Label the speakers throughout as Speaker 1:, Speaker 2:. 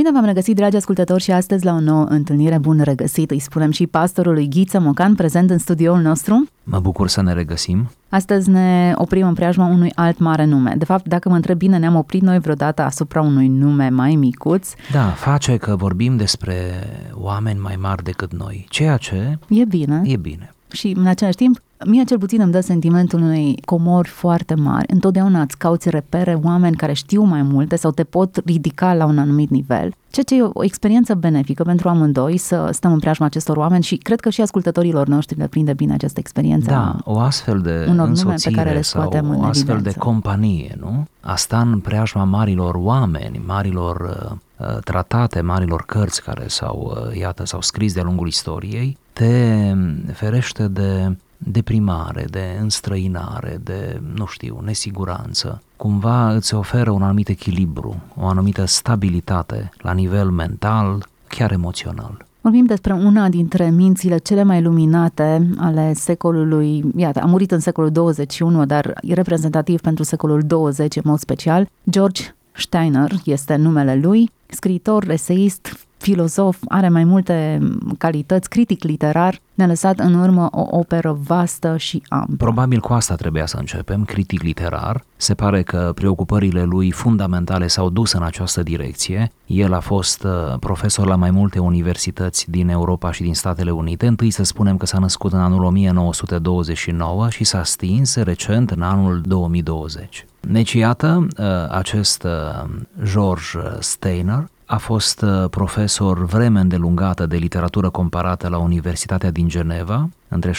Speaker 1: Bine v-am regăsit, dragi ascultători, și astăzi la o nouă întâlnire. Bun regăsit, îi spunem și pastorului Ghiță Mocan, prezent în studioul nostru.
Speaker 2: Mă bucur să ne regăsim.
Speaker 1: Astăzi ne oprim în preajma unui alt mare nume. De fapt, dacă mă întreb bine, ne-am oprit noi vreodată asupra unui nume mai micuț.
Speaker 2: Da, face că vorbim despre oameni mai mari decât noi, ceea ce
Speaker 1: E bine.
Speaker 2: e bine.
Speaker 1: Și în același timp, mie cel puțin îmi dă sentimentul unei comori foarte mari. Întotdeauna îți cauți repere, oameni care știu mai multe sau te pot ridica la un anumit nivel. Ceea ce e o, o experiență benefică pentru amândoi să stăm în preajma acestor oameni și cred că și ascultătorilor noștri le prinde bine această experiență.
Speaker 2: Da, o astfel de
Speaker 1: unor nume pe
Speaker 2: însoțire
Speaker 1: care le
Speaker 2: sau
Speaker 1: scoatem în
Speaker 2: o astfel de
Speaker 1: evidență.
Speaker 2: companie, nu? A sta în preajma marilor oameni, marilor uh, uh, tratate, marilor cărți care s-au, uh, iată, s-au scris de-a lungul istoriei, te ferește de deprimare, de înstrăinare, de, nu știu, nesiguranță. Cumva îți oferă un anumit echilibru, o anumită stabilitate la nivel mental, chiar emoțional.
Speaker 1: Vorbim despre una dintre mințile cele mai luminate ale secolului, iată, a murit în secolul 21, dar e reprezentativ pentru secolul 20 în mod special. George Steiner este numele lui, scriitor, eseist, filozof, are mai multe calități, critic literar, ne-a lăsat în urmă o operă vastă și amplă.
Speaker 2: Probabil cu asta trebuia să începem, critic literar. Se pare că preocupările lui fundamentale s-au dus în această direcție. El a fost uh, profesor la mai multe universități din Europa și din Statele Unite. Întâi să spunem că s-a născut în anul 1929 și s-a stins recent în anul 2020. Deci iată, uh, acest uh, George Steiner a fost uh, profesor vreme îndelungată de literatură comparată la Universitatea din Geneva, între 74-94,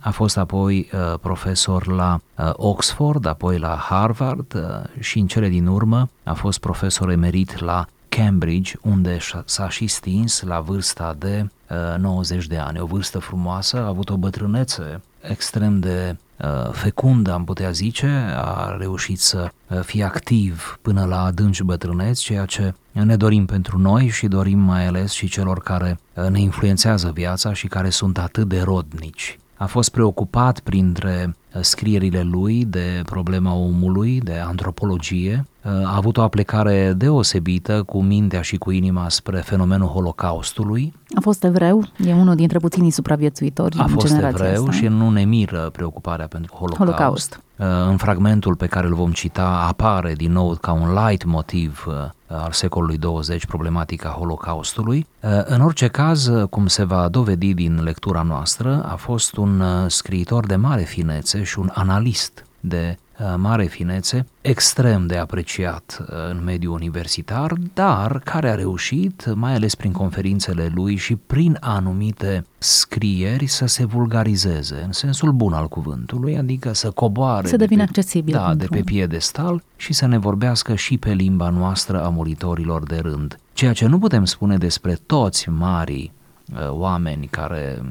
Speaker 2: a fost apoi uh, profesor la uh, Oxford, apoi la Harvard uh, și în cele din urmă a fost profesor emerit la Cambridge, unde și- s-a și stins la vârsta de uh, 90 de ani. O vârstă frumoasă, a avut o bătrânețe extrem de uh, fecundă, am putea zice, a reușit să uh, fie activ până la adânci bătrâneți, ceea ce ne dorim pentru noi și dorim mai ales și celor care uh, ne influențează viața și care sunt atât de rodnici. A fost preocupat printre uh, scrierile lui de problema omului, de antropologie, uh, a avut o aplicare deosebită cu mintea și cu inima spre fenomenul Holocaustului,
Speaker 1: A fost evreu, e unul dintre puținii supraviețuitori
Speaker 2: a
Speaker 1: în
Speaker 2: fost
Speaker 1: generația
Speaker 2: evreu
Speaker 1: asta.
Speaker 2: și nu ne miră preocuparea pentru Holocaust.
Speaker 1: Holocaust.
Speaker 2: Uh, În fragmentul pe care îl vom cita apare din nou ca un light motiv uh, al secolului 20 problematica Holocaustului. Uh, În orice caz, uh, cum se va dovedi din lectura noastră, a fost un uh, scriitor de mare finețe și un analist de uh, mare finețe, extrem de apreciat uh, în mediul universitar, dar care a reușit, mai ales prin conferințele lui și prin anumite scrieri, să se vulgarizeze, în sensul bun al cuvântului, adică să coboare
Speaker 1: Să
Speaker 2: de
Speaker 1: devină
Speaker 2: pe-
Speaker 1: accesibil
Speaker 2: da, de
Speaker 1: pentru-
Speaker 2: pe piedestal și să ne vorbească și pe limba noastră a muritorilor de rând. Ceea ce nu putem spune despre toți marii uh, oameni care,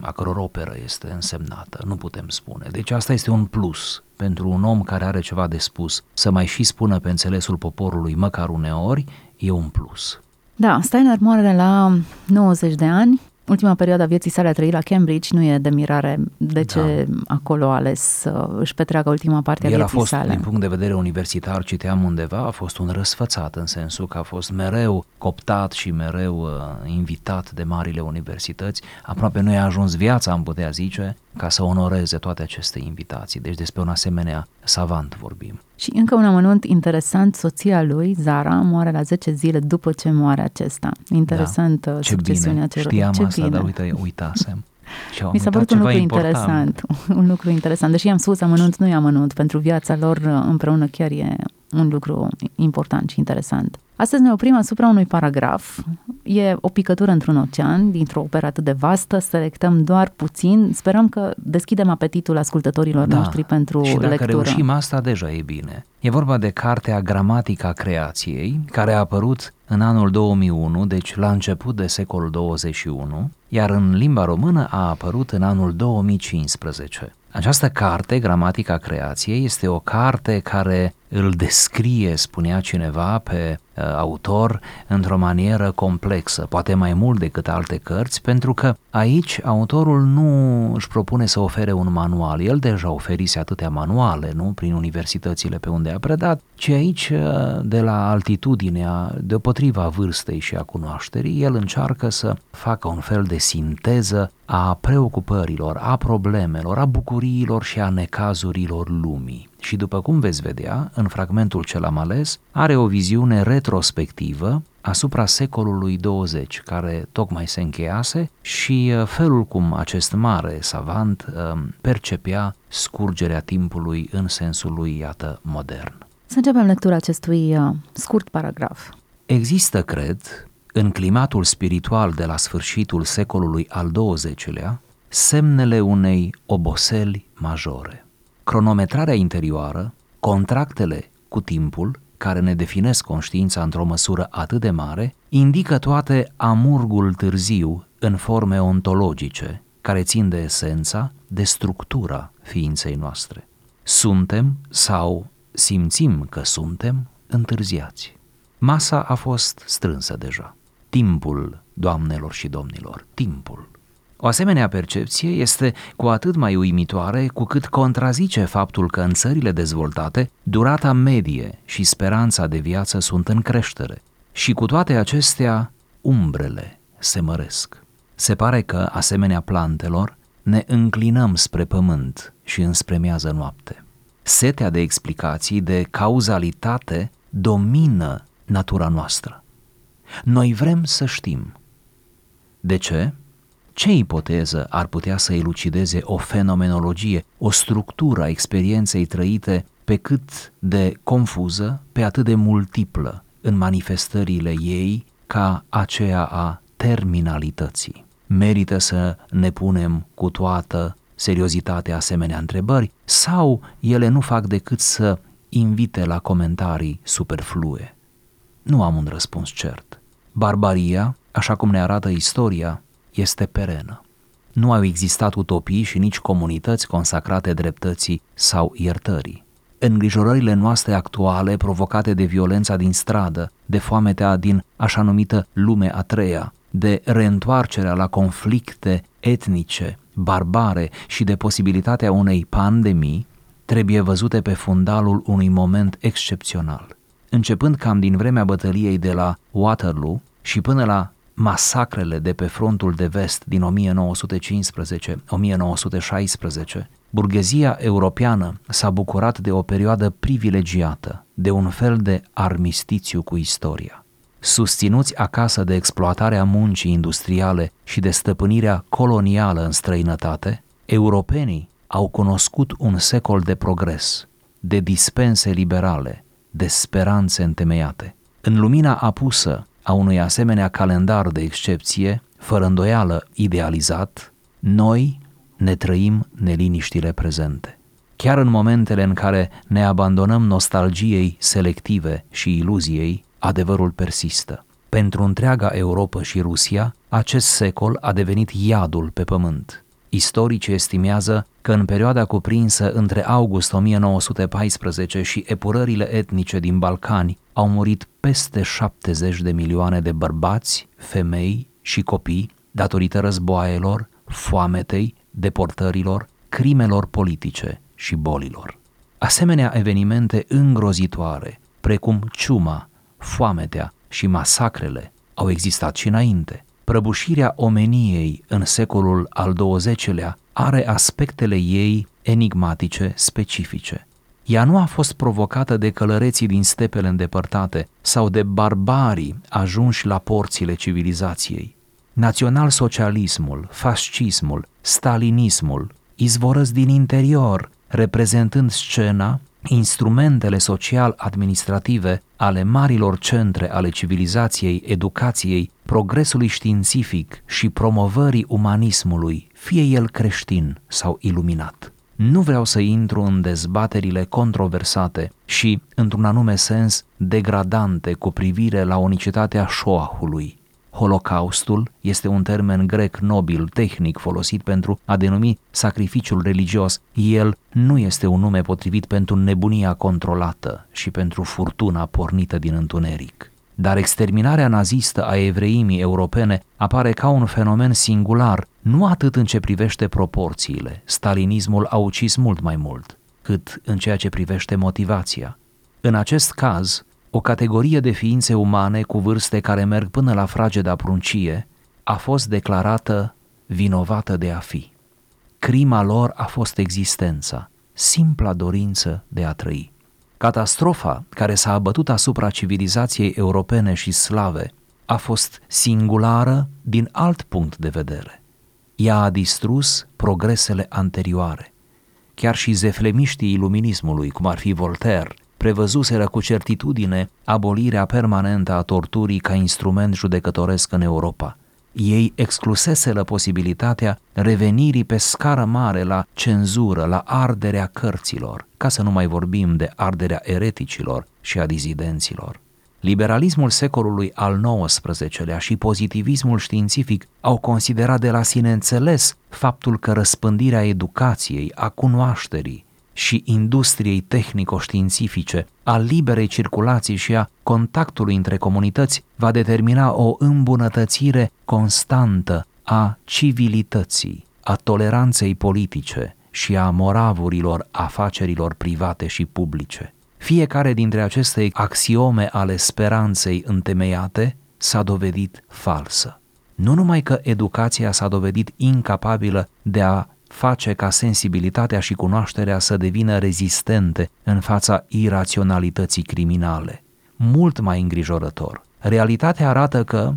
Speaker 2: a căror operă este însemnată, nu putem spune. Deci asta este un plus pentru un om care are ceva de spus, să mai și spună pe înțelesul poporului măcar uneori, e un plus.
Speaker 1: Da, Steiner moare la 90 de ani. Ultima perioadă a vieții sale a trăit la Cambridge, nu e de mirare de ce acolo a ales să își petreacă ultima parte a
Speaker 2: Da. El a
Speaker 1: vieții
Speaker 2: fost,
Speaker 1: sale.
Speaker 2: din punct de vedere universitar, citeam undeva, a fost un răsfățat în sensul că a fost mereu coptat și mereu uh, invitat de marile universități. Aproape nu i-a ajuns viața, am putea zice, ca să onoreze toate aceste invitații. Deci despre un asemenea savant vorbim.
Speaker 1: Și încă un amănunt interesant, soția lui, Zara, moare la 10 zile după ce moare acesta. Interesant
Speaker 2: Da.
Speaker 1: uh,
Speaker 2: Ce
Speaker 1: succesiunea
Speaker 2: bine,
Speaker 1: celor.
Speaker 2: știam
Speaker 1: Ce
Speaker 2: asta,
Speaker 1: bine.
Speaker 2: dar uite, uitasem. Și am
Speaker 1: Mi s-a
Speaker 2: uitat
Speaker 1: părut un
Speaker 2: ceva
Speaker 1: lucru
Speaker 2: important.
Speaker 1: interesant, un lucru interesant. Deși am spus amănunt, nu e amănunt, pentru viața lor uh, împreună chiar e un lucru important și interesant. Astăzi ne oprim asupra unui paragraf e o picătură într-un ocean, dintr-o operă atât de vastă, selectăm doar puțin. Sperăm că deschidem apetitul ascultătorilor
Speaker 2: Da.
Speaker 1: noștri pentru
Speaker 2: și dacă
Speaker 1: lectură.
Speaker 2: reușim asta, deja e bine. E vorba de cartea Gramatica Creației, care a apărut în anul 2001, deci la început de secolul 21, iar în limba română a apărut în anul 2015. Această carte, Gramatica Creației, este o carte care îl descrie, spunea cineva, pe uh, autor într-o manieră complexă, poate mai mult decât alte cărți, pentru că aici autorul nu își propune să ofere un manual, el deja oferise atâtea manuale, nu, prin universitățile pe unde a predat, ci aici, uh, de la altitudinea, deopotriva vârstei și a cunoașterii, el încearcă să facă un fel de sinteză a preocupărilor, a problemelor, a bucuriilor și a necazurilor lumii. Și după cum veți vedea, în fragmentul ce l-am ales, are o viziune retrospectivă asupra secolului 20, care tocmai se încheiase și uh, felul cum acest mare savant uh, percepea scurgerea timpului în sensul lui, iată, modern.
Speaker 1: Să începem lectura acestui uh, scurt paragraf.
Speaker 2: Există, cred, în climatul spiritual de la sfârșitul secolului al XX-lea, semnele unei oboseli majore. Cronometrarea interioară, contractele cu timpul, care ne definesc conștiința într-o măsură atât de mare, indică toate amurgul târziu în forme ontologice, care țin de esența, de structura ființei noastre. Suntem sau simțim că suntem întârziați. Masa a fost strânsă deja. Timpul, doamnelor și domnilor, timpul. O asemenea percepție este cu atât mai uimitoare cu cât contrazice faptul că în țările dezvoltate durata medie și speranța de viață sunt în creștere. Și cu toate acestea, umbrele se măresc. Se pare că, asemenea plantelor, ne înclinăm spre pământ și înspre miază noapte. Setea de explicații, de cauzalitate, domină natura noastră. Noi vrem să știm. De ce? Ce ipoteză ar putea să elucideze o fenomenologie, o structură a experienței trăite pe cât de confuză, pe atât de multiplă în manifestările ei ca aceea a terminalității? Merită să ne punem cu toată seriozitatea asemenea întrebări sau ele nu fac decât să invite la comentarii superflue? Nu am un răspuns cert. Barbaria, așa cum ne arată istoria, este perenă. Nu au existat utopii și nici comunități consacrate dreptății sau iertării. Îngrijorările noastre actuale, provocate de violența din stradă, de foametea din așa numită lume a treia, de reîntoarcerea la conflicte etnice, barbare și de posibilitatea unei pandemii, trebuie văzute pe fundalul unui moment excepțional. Începând cam din vremea bătăliei de la Waterloo și până la masacrele de pe frontul de vest din 1915-1916, burghezia europeană s-a bucurat de o perioadă privilegiată, de un fel de armistițiu cu istoria. Susținuți acasă de exploatarea muncii industriale și de stăpânirea colonială în străinătate, europenii au cunoscut un secol de progres, de dispense liberale, de speranțe întemeiate. În lumina apusă a unui asemenea calendar de excepție, fără îndoială idealizat, noi ne trăim neliniștile prezente. Chiar în momentele în care ne abandonăm nostalgiei selective și iluziei, adevărul persistă. Pentru întreaga Europa și Rusia, acest secol a devenit iadul pe pământ. Istoricii estimează că în perioada cuprinsă între august 1914 și epurările etnice din Balcani au murit peste 70 de milioane de bărbați, femei și copii datorită războaielor, foametei, deportărilor, crimelor politice și bolilor. Asemenea evenimente îngrozitoare, precum ciuma, foametea și masacrele, au existat și înainte. Prăbușirea omeniei în secolul al XX-lea are aspectele ei enigmatice, specifice. Ea nu a fost provocată de călăreții din stepele îndepărtate sau de barbarii ajunși la porțile civilizației. Național-socialismul, fascismul, stalinismul izvorăsc din interior, reprezentând scena instrumentele social-administrative ale marilor centre ale civilizației, educației, progresului științific și promovării umanismului, fie el creștin sau iluminat. Nu vreau să intru în dezbaterile controversate și, într-un anume sens, degradante cu privire la unicitatea șoahului, Holocaustul este un termen grec nobil, tehnic, folosit pentru a denumi sacrificiul religios. El nu este un nume potrivit pentru nebunia controlată și pentru furtuna pornită din întuneric. Dar exterminarea nazistă a evreimii europene apare ca un fenomen singular, nu atât în ce privește proporțiile, stalinismul a ucis mult mai mult, cât în ceea ce privește motivația. În acest caz, o categorie de ființe umane cu vârste care merg până la frageda pruncie a fost declarată vinovată de a fi. Crima lor a fost existența, simpla dorință de a trăi. Catastrofa care s-a abătut asupra civilizației europene și slave a fost singulară din alt punct de vedere. Ea a distrus progresele anterioare. Chiar și zeflemiștii iluminismului, cum ar fi Voltaire, prevăzuseră cu certitudine abolirea permanentă a torturii ca instrument judecătoresc în Europa. Ei excluseseră posibilitatea revenirii pe scară mare la cenzură, la arderea cărților, ca să nu mai vorbim de arderea ereticilor și a dizidenților. Liberalismul secolului al XIX-lea și pozitivismul științific au considerat de la sine înțeles faptul că răspândirea educației, a cunoașterii, și industriei tehnico-științifice, a liberei circulații și a contactului între comunități va determina o îmbunătățire constantă a civilității, a toleranței politice și a moravurilor afacerilor private și publice. Fiecare dintre aceste axiome ale speranței întemeiate s-a dovedit falsă. Nu numai că educația s-a dovedit incapabilă de a face ca sensibilitatea și cunoașterea să devină rezistente în fața iraționalității criminale. Mult mai îngrijorător, realitatea arată că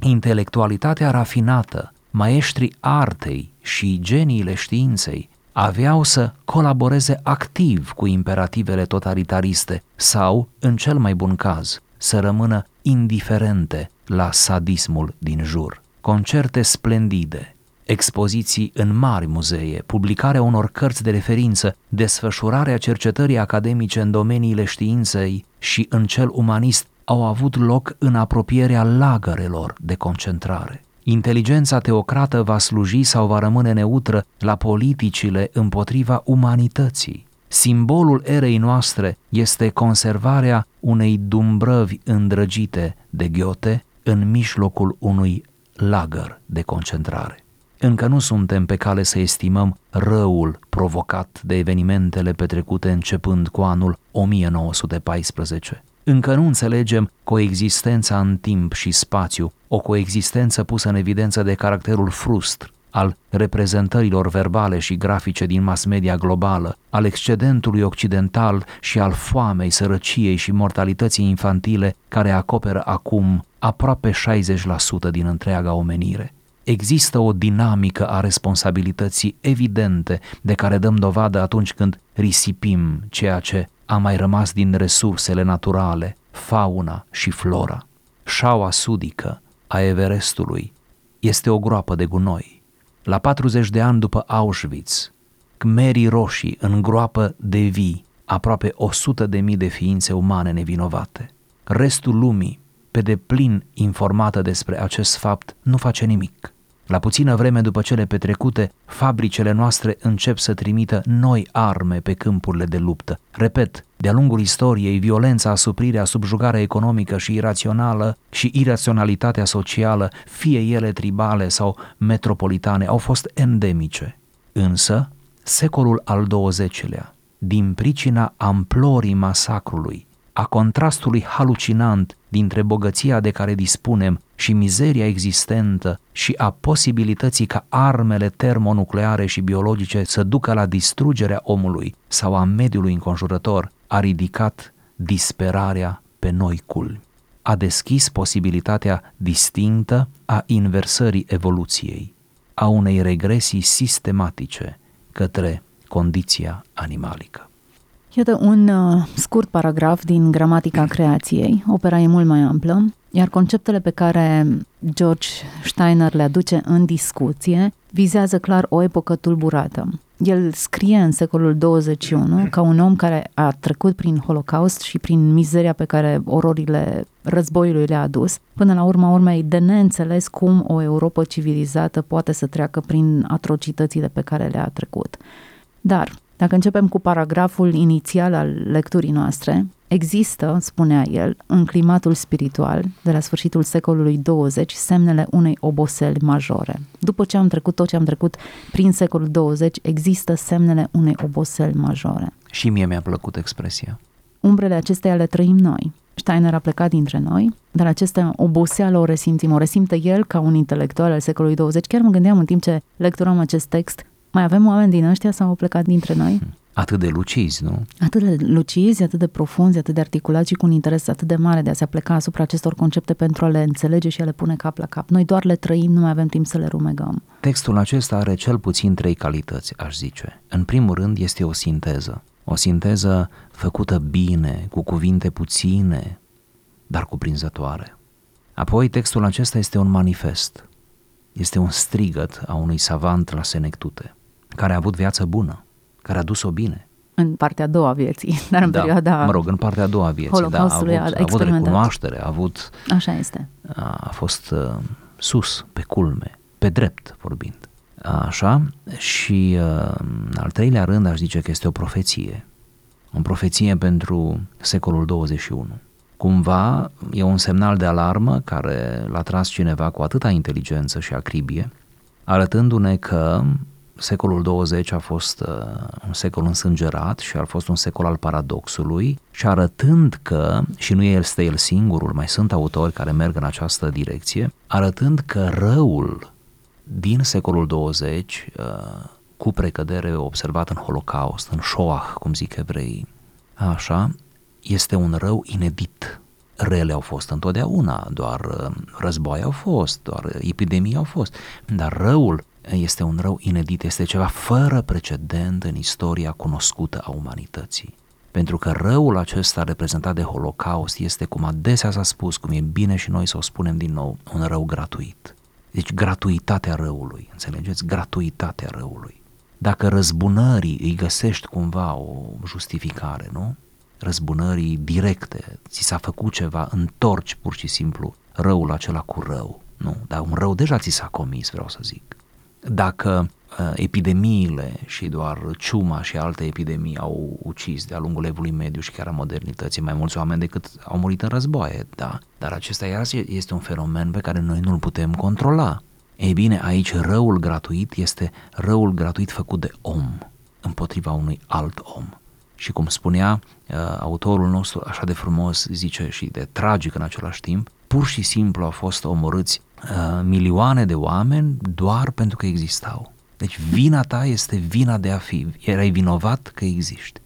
Speaker 2: intelectualitatea rafinată, maestrii artei și geniile științei aveau să colaboreze activ cu imperativele totalitariste sau, în cel mai bun caz, să rămână indiferente la sadismul din jur. Concerte splendide, expoziții în mari muzee, publicarea unor cărți de referință, desfășurarea cercetării academice în domeniile științei și în cel umanist au avut loc în apropierea lagărelor de concentrare. Inteligența teocrată va sluji sau va rămâne neutră la politicile împotriva umanității. Simbolul erei noastre este conservarea unei dumbrăvi îndrăgite de ghiote în mijlocul unui lagăr de concentrare. Încă nu suntem pe cale să estimăm răul provocat de evenimentele petrecute începând cu anul 1914. Încă nu înțelegem coexistența în timp și spațiu, o coexistență pusă în evidență de caracterul frustr al reprezentărilor verbale și grafice din mass media globală, al excedentului occidental și al foamei, sărăciei și mortalității infantile care acoperă acum aproape 60% din întreaga omenire există o dinamică a responsabilității evidente de care dăm dovadă atunci când risipim ceea ce a mai rămas din resursele naturale, fauna și flora. Șaua sudică a Everestului este o groapă de gunoi. La 40 de ani după Auschwitz, Khmerii roșii în groapă de vii aproape 100 de mii de ființe umane nevinovate. Restul lumii, pe deplin informată despre acest fapt, nu face nimic. La puțină vreme după cele petrecute, fabricele noastre încep să trimită noi arme pe câmpurile de luptă. Repet, de-a lungul istoriei, violența, asuprirea, subjugarea economică și irațională și iraționalitatea socială, fie ele tribale sau metropolitane, au fost endemice. Însă, secolul al XX-lea, din pricina amplorii masacrului, a contrastului halucinant dintre bogăția de care dispunem și mizeria existentă și a posibilității ca armele termonucleare și biologice să ducă la distrugerea omului sau a mediului înconjurător, a ridicat disperarea pe noi culmi. A deschis posibilitatea distinctă a inversării evoluției, a unei regresii sistematice către condiția animalică.
Speaker 1: Iată un uh, scurt paragraf din Gramatica creației. Opera e mult mai amplă, iar conceptele pe care George Steiner le aduce în discuție vizează clar o epocă tulburată. El scrie în secolul 21 ca un om care a trecut prin Holocaust și prin mizeria pe care ororile războiului le-a adus. Până la urma urmei, de neînțeles cum o Europa civilizată poate să treacă prin atrocitățile pe care le-a trecut. Dar, dacă începem cu paragraful inițial al lecturii noastre, există, spunea el, în climatul spiritual de la sfârșitul secolului 20 semnele unei oboseli majore. După ce am trecut tot ce am trecut prin secolul 20, există semnele unei oboseli majore.
Speaker 2: Și mie mi-a plăcut expresia.
Speaker 1: Umbrele acesteia le trăim noi. Steiner a plecat dintre noi, dar aceste oboseală o resimțim, o resimte el ca un intelectual al secolului 20. Chiar mă gândeam în timp ce lecturam acest text, mai avem oameni din ăștia sau au plecat dintre noi?
Speaker 2: Atât de lucizi, nu?
Speaker 1: Atât de lucizi, atât de profunzi, atât de articulați și cu un interes atât de mare de a se pleca asupra acestor concepte pentru a le înțelege și a le pune cap la cap. Noi doar le trăim, nu mai avem timp să le rumegăm.
Speaker 2: Textul acesta are cel puțin trei calități, aș zice. În primul rând este o sinteză. O sinteză făcută bine, cu cuvinte puține, dar cuprinzătoare. Apoi textul acesta este un manifest. Este un strigăt a unui savant la senectute care a avut viață bună, care a dus-o bine.
Speaker 1: În partea a doua a vieții, dar în
Speaker 2: da,
Speaker 1: perioada
Speaker 2: Mă rog, în partea a doua a vieții, da, a avut, a, a avut recunoaștere, a avut...
Speaker 1: Așa este.
Speaker 2: A, a fost uh, sus, pe culme, pe drept vorbind. Așa, și uh, în al treilea rând aș zice că este o profeție. O profeție pentru secolul 21. Cumva e un semnal de alarmă care l-a tras cineva cu atâta inteligență și acribie, arătându-ne că secolul 20 a fost uh, un secol însângerat și a fost un secol al paradoxului și arătând că, și nu este el singurul, mai sunt autori care merg în această direcție, arătând că răul din secolul 20, uh, cu precădere observat în Holocaust, în Shoah, cum zic evreii, așa, este un rău inedit. Rele au fost întotdeauna, doar uh, război au fost, doar epidemii au fost, dar răul este un rău inedit, este ceva fără precedent în istoria cunoscută a umanității. Pentru că răul acesta reprezentat de Holocaust este, cum adesea s-a spus, cum e bine și noi să o spunem din nou, un rău gratuit. Deci gratuitatea răului, înțelegeți? Gratuitatea răului. Dacă răzbunării îi găsești cumva o justificare, nu? Răzbunării directe, ți s-a făcut ceva, întorci pur și simplu răul acela cu rău. Nu, dar un rău deja ți s-a comis, vreau să zic dacă uh, epidemiile și doar ciuma și alte epidemii au ucis de-a lungul evului mediu și chiar a modernității mai mulți oameni decât au murit în războaie, da, dar acesta este un fenomen pe care noi nu-l putem controla. Ei bine, aici răul gratuit este răul gratuit făcut de om împotriva unui alt om. Și cum spunea uh, autorul nostru așa de frumos, zice și de tragic în același timp, pur și simplu au fost omorâți uh, milioane de oameni doar pentru că existau. Deci vina ta este vina de a fi. Erai vinovat că existi.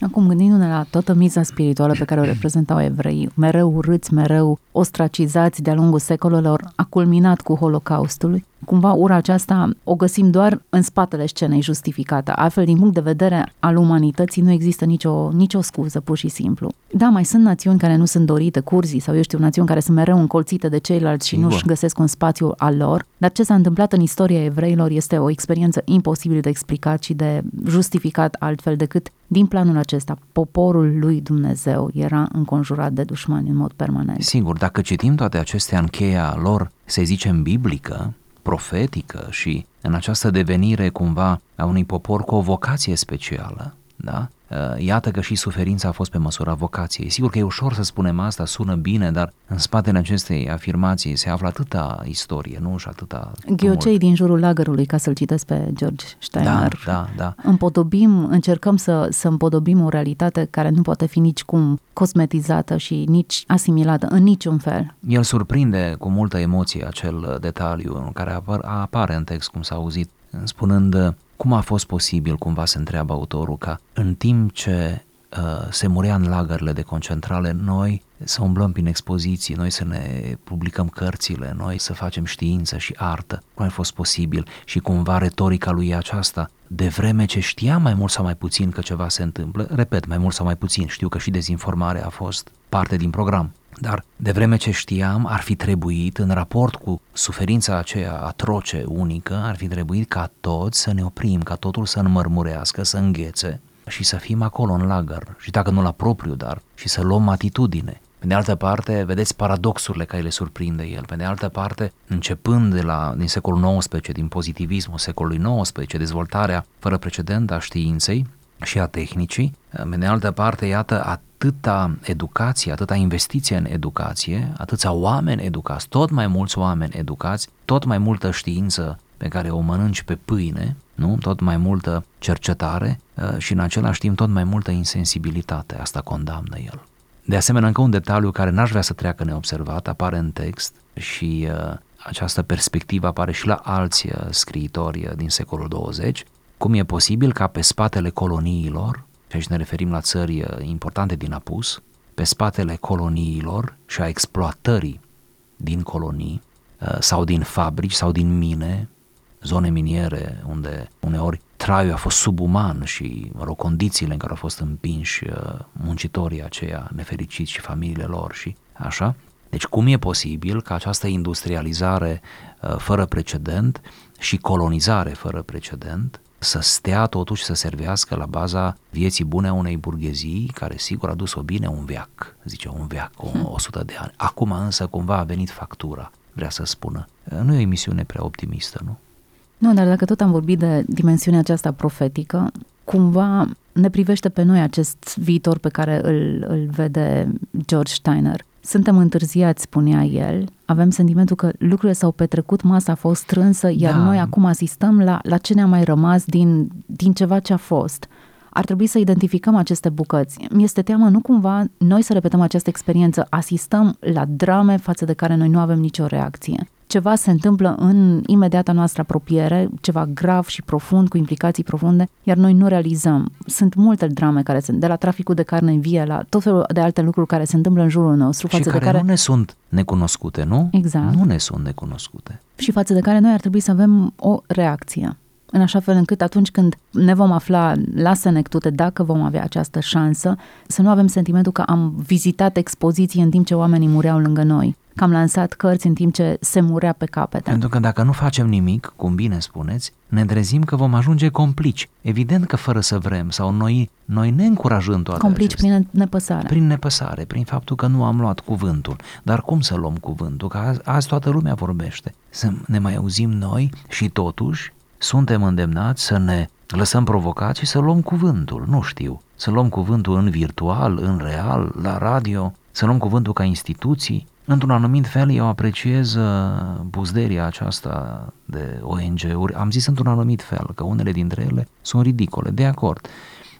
Speaker 1: Acum, gândindu-ne la toată miza spirituală pe care o reprezentau evreii, mereu urâți, mereu ostracizați de-a lungul secolelor, a culminat cu Holocaustul. Cumva ura aceasta o găsim doar în spatele scenei justificată. Altfel, din punct de vedere al umanității, nu există nicio, nicio scuză, pur și simplu. Da, mai sunt națiuni care nu sunt dorite, curzii sau, eu știu, națiuni care sunt mereu încolțite de ceilalți și nu-și găsesc un spațiu al lor, dar ce s-a întâmplat în istoria evreilor este o experiență imposibil de explicat și de justificat altfel decât din planul acesta. Poporul lui Dumnezeu era înconjurat de dușmani în mod permanent.
Speaker 2: Sigur, dacă citim toate acestea în cheia lor, să zicem, biblică, profetică și în această devenire cumva a unui popor cu o vocație specială, da? Uh, iată că și suferința a fost pe măsura vocației. Sigur că e ușor să spunem asta, sună bine, dar în spatele acestei afirmații se află atâta istorie, nu și atâta
Speaker 1: Ghiocei din jurul lagărului, ca să-l citesc pe George Steiner.
Speaker 2: Da, da, da.
Speaker 1: Împodobim, încercăm să, să împodobim o realitate care nu poate fi nici cum cosmetizată și nici asimilată în niciun fel.
Speaker 2: El surprinde cu multă emoție acel detaliu care apar, apare în text, cum s-a auzit, spunând cum a fost posibil, cumva se întreabă autorul, ca în timp ce uh, se murea în lagările de concentrare, noi să umblăm prin expoziții, noi să ne publicăm cărțile, noi să facem știință și artă. Cum a fost posibil? Și cumva retorica lui e aceasta, de vreme ce știam mai mult sau mai puțin că ceva se întâmplă, repet, mai mult sau mai puțin, știu că și dezinformarea a fost parte din program, dar de vreme ce știam, ar fi trebuit, în raport cu suferința aceea atroce, unică, ar fi trebuit ca toți să ne oprim, ca totul să înmărmurească, să înghețe și să fim acolo în lagăr, și dacă nu la propriu, dar și să luăm atitudine. Pe de altă parte, vedeți paradoxurile care le surprinde el. Pe de altă parte, începând de la, din secolul XIX, din pozitivismul secolului XIX, dezvoltarea fără precedent a științei și a tehnicii, pe de altă parte, iată, atâta educație, atâta investiție în educație, atâția oameni educați, tot mai mulți oameni educați, tot mai multă știință pe care o mănânci pe pâine, nu? tot mai multă cercetare uh, și în același timp tot mai multă insensibilitate. Asta condamnă el. De asemenea, încă un detaliu care n-aș vrea să treacă neobservat, apare în text și uh, această perspectivă apare și la alți uh, scriitori uh, din secolul 20, cum e posibil ca pe spatele coloniilor, și aici ne referim la țări uh, importante din apus, pe spatele coloniilor și a exploatării din colonii uh, sau din fabrici sau din mine, zone miniere unde uneori traiul a fost subuman și, mă rog, condițiile în care au fost împinși uh, muncitorii aceia nefericiți și familiile lor și așa. Deci cum e posibil ca această industrializare uh, fără precedent și colonizare fără precedent să stea totuși să servească la baza vieții bune a unei burghezii care sigur a dus-o bine un veac, zice un veac, o, 100 hmm. de ani. Acum însă cumva a venit factura, vrea să spună. Nu e o emisiune prea optimistă, nu?
Speaker 1: Nu, dar dacă tot am vorbit de dimensiunea aceasta profetică, cumva ne privește pe noi acest viitor pe care îl, îl vede George Steiner. Suntem întârziați, spunea el, avem sentimentul că lucrurile s-au petrecut, masa a fost strânsă, iar da. noi acum asistăm la, la ce ne-a mai rămas din, din ceva ce a fost. Ar trebui să identificăm aceste bucăți. Mi este teamă nu cumva noi să repetăm această experiență, asistăm la drame față de care noi nu avem nicio reacție ceva se întâmplă în imediata noastră apropiere, ceva grav și profund, cu implicații profunde, iar noi nu realizăm. Sunt multe drame care sunt, de la traficul de carne vie, la tot felul de alte lucruri care se întâmplă în jurul nostru.
Speaker 2: Și față
Speaker 1: care,
Speaker 2: de care nu ne sunt necunoscute, nu?
Speaker 1: Exact.
Speaker 2: Nu ne sunt necunoscute.
Speaker 1: Și față de care noi ar trebui să avem o reacție în așa fel încât atunci când ne vom afla la Senectute, dacă vom avea această șansă, să nu avem sentimentul că am vizitat expoziții în timp ce oamenii mureau lângă noi, că am lansat cărți în timp ce se murea pe capete.
Speaker 2: Pentru că dacă nu facem nimic, cum bine spuneți, ne trezim că vom ajunge complici. Evident că fără să vrem sau noi, noi ne încurajând toate
Speaker 1: Complici acestea. prin nepăsare.
Speaker 2: Prin nepăsare, prin faptul că nu am luat cuvântul. Dar cum să luăm cuvântul? Că azi, azi toată lumea vorbește. Să ne mai auzim noi și totuși suntem îndemnați să ne lăsăm provocați și să luăm cuvântul, nu știu, să luăm cuvântul în virtual, în real, la radio, să luăm cuvântul ca instituții. Într-un anumit fel eu apreciez buzderia uh, aceasta de ONG-uri, am zis într-un anumit fel, că unele dintre ele sunt ridicole, de acord.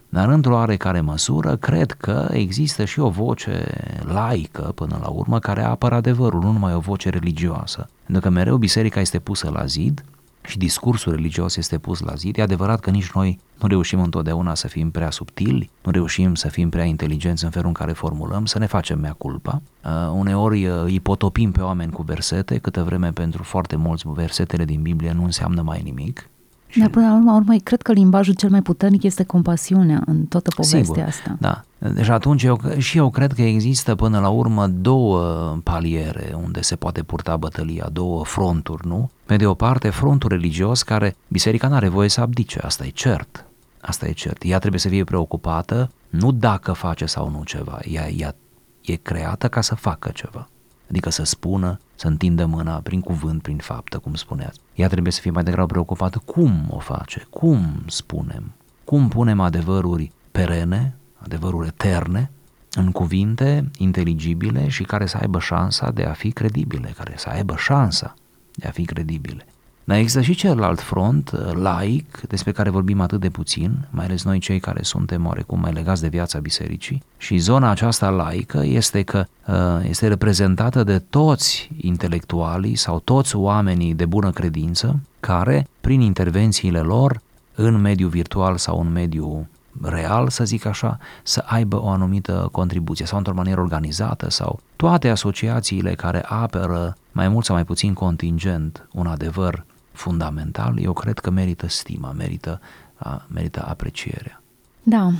Speaker 2: Dar într-o oarecare măsură, cred că există și o voce laică, până la urmă, care apără adevărul, nu numai o voce religioasă. Pentru că mereu biserica este pusă la zid, și discursul religios este pus la zid, e adevărat că nici noi nu reușim întotdeauna să fim prea subtili, nu reușim să fim prea inteligenți în felul în care formulăm, să ne facem mea culpa. Uh, uneori uh, îi potopim pe oameni cu versete, câtă vreme pentru foarte mulți versetele din Biblie nu înseamnă mai nimic.
Speaker 1: Dar până la urmă, urmă, cred că limbajul cel mai puternic este compasiunea în toată povestea
Speaker 2: Sigur,
Speaker 1: asta.
Speaker 2: Da. Deci atunci eu, și eu cred că există până la urmă două paliere unde se poate purta bătălia, două fronturi, nu? Pe de o parte, frontul religios care biserica nu are voie să abdice, asta e cert. Asta e cert. Ea trebuie să fie preocupată nu dacă face sau nu ceva, ea, ea e creată ca să facă ceva. Adică să spună, să întindă mâna prin cuvânt, prin faptă, cum spuneați. Ea trebuie să fie mai degrabă preocupată cum o face, cum spunem, cum punem adevăruri perene, adevăruri eterne, în cuvinte inteligibile și care să aibă șansa de a fi credibile, care să aibă șansa de a fi credibile. Dar există și celălalt front, uh, laic, despre care vorbim atât de puțin, mai ales noi cei care suntem oarecum mai legați de viața bisericii. Și zona aceasta laică este că uh, este reprezentată de toți intelectualii sau toți oamenii de bună credință care, prin intervențiile lor, în mediul virtual sau în mediul real, să zic așa, să aibă o anumită contribuție sau într-o manieră organizată sau toate asociațiile care apără mai mult sau mai puțin contingent un adevăr fundamental, eu cred că merită stima, merită a, merită aprecierea.
Speaker 1: Da,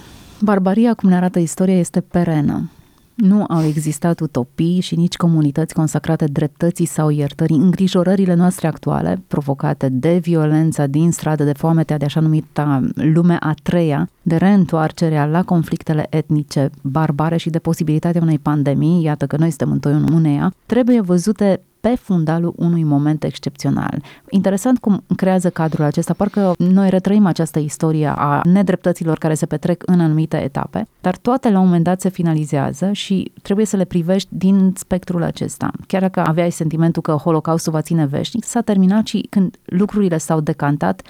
Speaker 1: barbaria, cum ne arată istoria, este perenă. Nu au existat utopii și nici comunități consacrate dreptății sau iertării. Îngrijorările noastre actuale, provocate de violența din stradă, de foametea de așa numita lume a treia, de reîntoarcerea la conflictele etnice barbare și de posibilitatea unei pandemii, iată că noi suntem în toiul uneia, trebuie văzute pe fundalul unui moment excepțional. Interesant cum creează cadrul acesta, parcă noi retrăim această istorie a nedreptăților care se petrec în anumite etape, dar toate la un moment dat se finalizează și trebuie să le privești din spectrul acesta. Chiar dacă aveai sentimentul că Holocaustul va ține veșnic, s-a terminat și când lucrurile s-au decantat,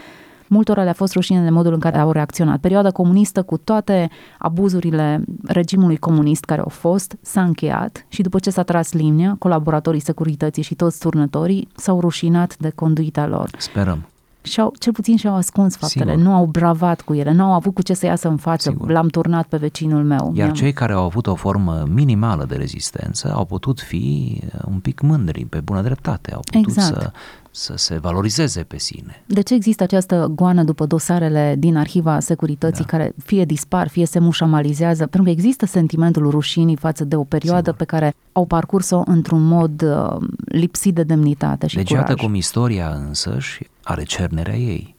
Speaker 1: multora le-a fost rușine de modul în care au reacționat. Perioada comunistă cu toate abuzurile regimului comunist care au fost s-a încheiat și după ce s-a tras linia, colaboratorii securității și toți turnătorii s-au rușinat de conduita lor.
Speaker 2: Sperăm.
Speaker 1: Și-au, cel puțin și-au ascuns faptele,
Speaker 2: Sigur.
Speaker 1: nu au bravat cu ele, nu au avut cu ce să iasă în față,
Speaker 2: Sigur.
Speaker 1: l-am turnat pe vecinul meu.
Speaker 2: Iar
Speaker 1: Mi-am-
Speaker 2: cei care au avut o formă minimală de rezistență au putut fi uh, un pic mândri, pe bună dreptate, au putut
Speaker 1: Exact.
Speaker 2: să, să se valorizeze pe sine.
Speaker 1: De ce există această goană după dosarele din arhiva securității da. care fie dispar, fie se mușamalizează? Pentru că există sentimentul rușinii față de o perioadă
Speaker 2: Sigur.
Speaker 1: pe care au parcurs-o într-un mod uh, lipsit de demnitate și
Speaker 2: Deci
Speaker 1: curaj.
Speaker 2: iată cum istoria însăși are cernerea ei.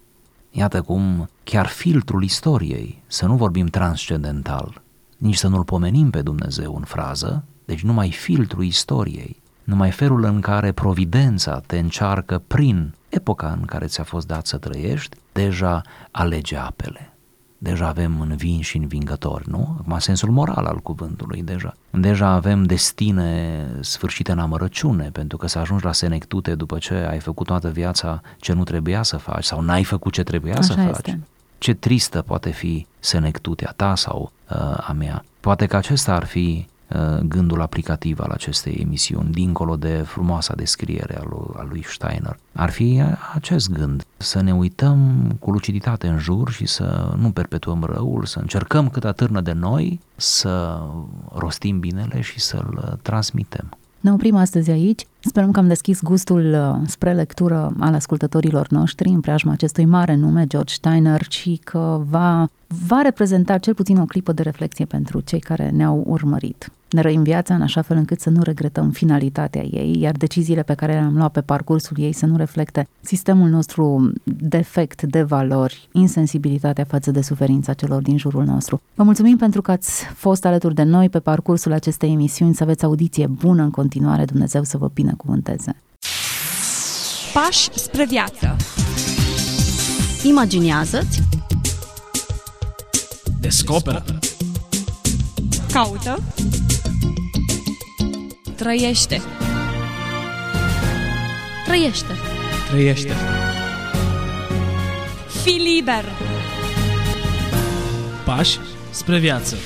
Speaker 2: Iată cum chiar filtrul istoriei, să nu vorbim transcendental, nici să nu-L pomenim pe Dumnezeu în frază, deci numai filtrul istoriei, numai felul în care providența te încearcă prin epoca în care ți-a fost dat să trăiești, deja alege apele. Deja avem învin și învingători, nu? Acum, sensul moral al cuvântului, deja. Deja avem destine sfârșite în amărăciune, pentru că să ajungi la senectute după ce ai făcut toată viața ce nu trebuia să faci sau n-ai făcut ce trebuia
Speaker 1: Așa
Speaker 2: să faci.
Speaker 1: este.
Speaker 2: Ce tristă poate fi senectutea ta sau uh, a mea. Poate că acesta ar fi uh, gândul aplicativ al acestei emisiuni, dincolo de frumoasa descriere a lui, a lui Steiner. Ar fi acest gând, să ne uităm cu luciditate în jur și să nu perpetuăm răul, să încercăm cât atârnă de noi să rostim binele și să-l transmitem.
Speaker 1: Ne oprim astăzi aici. Sperăm că am deschis gustul uh, spre lectură al ascultătorilor noștri în preajma acestui mare nume, George Steiner, și că va, va reprezenta cel puțin o clipă de reflexie pentru cei care ne-au urmărit. Ne răim viața în așa fel încât să nu regretăm finalitatea ei, iar deciziile pe care le-am luat pe parcursul ei să nu reflecte sistemul nostru defect de valori, insensibilitatea față de suferința celor din jurul nostru. Vă mulțumim pentru că ați fost alături de noi pe parcursul acestei emisiuni, să aveți audiție bună în continuare, Dumnezeu să vă binecuvânteze.
Speaker 3: Pași spre viață.
Speaker 4: Imaginează-ți
Speaker 5: Descoperă.
Speaker 3: Caută. Trăiește.
Speaker 4: Trăiește
Speaker 5: Trăiește.
Speaker 3: Fii liber.
Speaker 5: Pași spre viață.